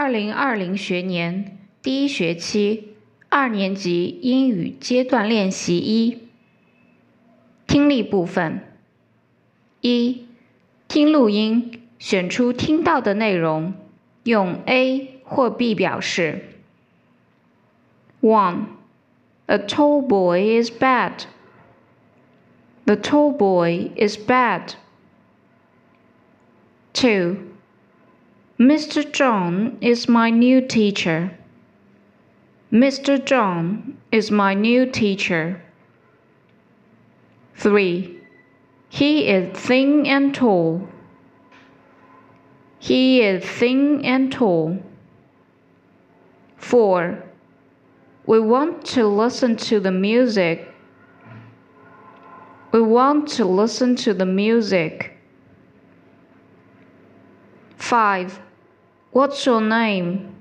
二零二零学年第一学期二年级英语阶段练习一，听力部分。一、听录音，选出听到的内容，用 A 或 B 表示。One, a tall boy is bad. The tall boy is bad. Two. Mr. John is my new teacher. Mr. John is my new teacher. 3. He is thin and tall. He is thin and tall. 4. We want to listen to the music. We want to listen to the music. 5. What's your name?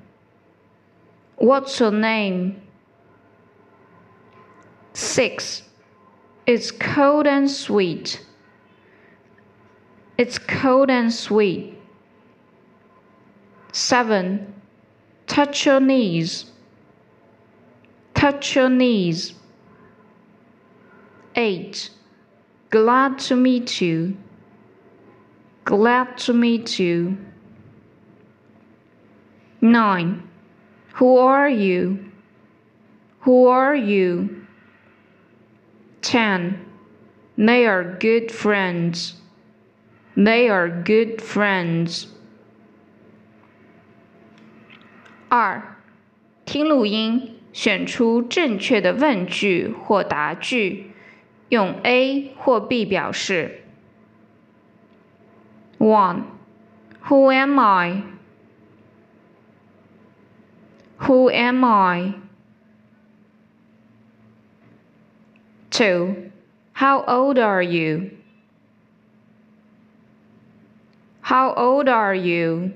What's your name? 6. It's cold and sweet. It's cold and sweet. 7. Touch your knees. Touch your knees. 8. Glad to meet you. Glad to meet you. 9. Who are you? Who are you? 10. They are good friends. They are good friends. 二，听录音，选出正确的问句或答句，用 A 或 B 表示。One, Who am I? Who am I? 2. How old are you? How old are you?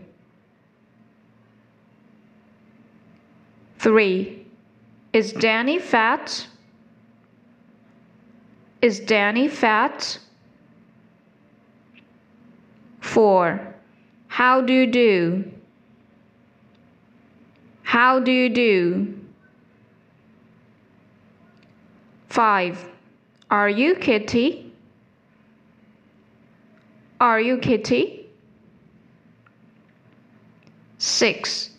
3. Is Danny fat? Is Danny fat? 4. How do you do? How do you do? 5. Are you Kitty? Are you Kitty? 6.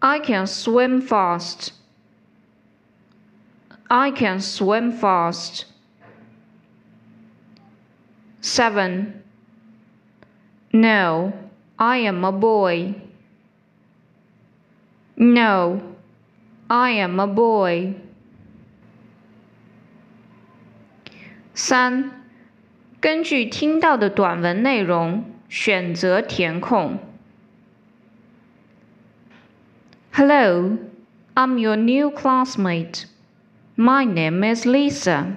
I can swim fast. I can swim fast. 7. No, I am a boy. No, I am a boy. 三，根据听到的短文内容选择填空。Hello, I'm your new classmate. My name is Lisa.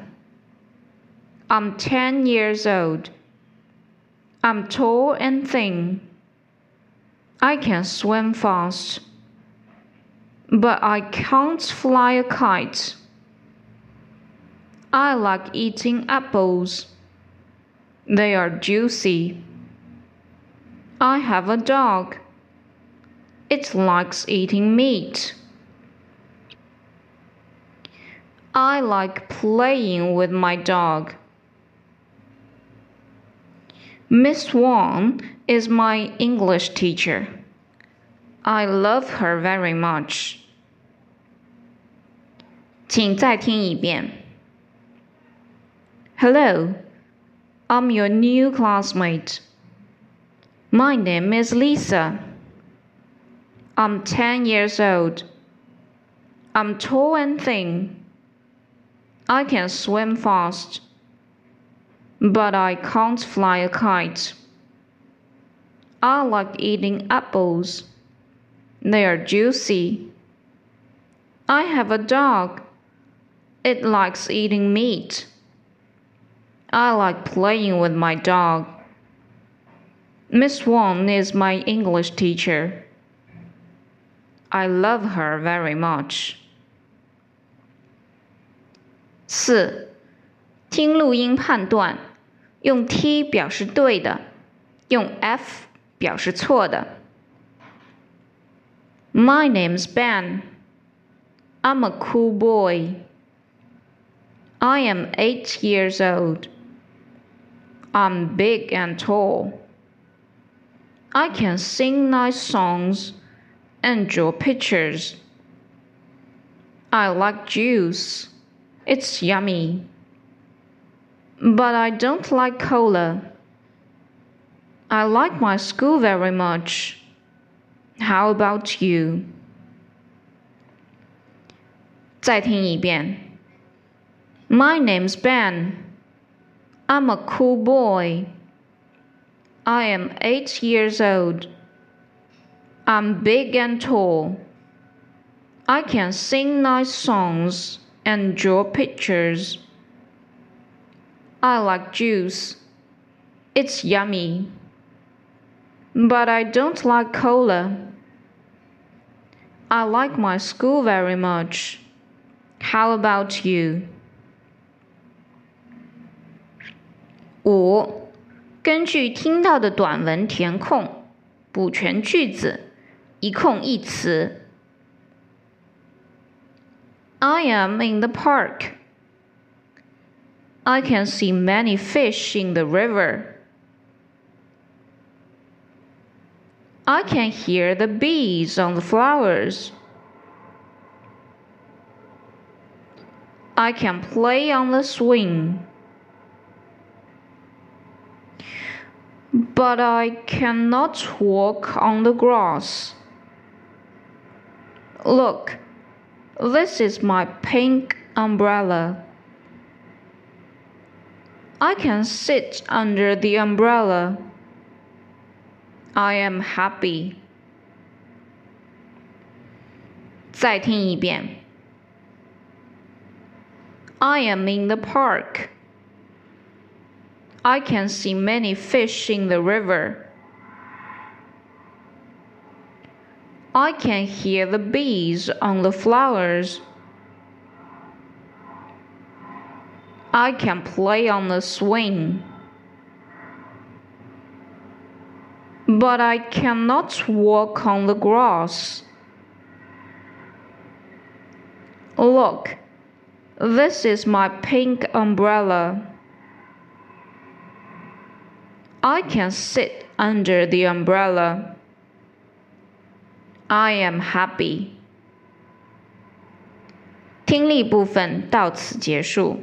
I'm 10 years old. I'm tall and thin. I can swim fast but I can't fly a kite. I like eating apples. They are juicy. I have a dog. It likes eating meat. I like playing with my dog. Miss Wang is my English teacher. I love her very much. 请再听一遍。Hello, I'm your new classmate. My name is Lisa. I'm 10 years old. I'm tall and thin. I can swim fast, but I can't fly a kite. I like eating apples. They are juicy. I have a dog. It likes eating meat. I like playing with my dog. Miss Wang is my English teacher. I love her very much. 四，听录音判断，用 T 表示对的，用 F 表示错的。My name's Ben. I'm a cool boy. I am eight years old. I'm big and tall. I can sing nice songs and draw pictures. I like juice. It's yummy. But I don't like cola. I like my school very much. How about you? 再听一遍。 My name's Ben. I'm a cool boy. I am eight years old. I'm big and tall. I can sing nice songs and draw pictures. I like juice. It's yummy. But I don't like cola. I like my school very much. How about you? 五，根据听到的短文填空，补全句子，一空一词。I am in the park. I can see many fish in the river. I can hear the bees on the flowers. I can play on the swing. But I cannot walk on the grass. Look, this is my pink umbrella. I can sit under the umbrella. I am happy. 再听一遍。I am in the park. I can see many fish in the river. I can hear the bees on the flowers. I can play on the swing. But I cannot walk on the grass. Look, this is my pink umbrella. I can sit under the umbrella. I am happy. 听力部分到此结束。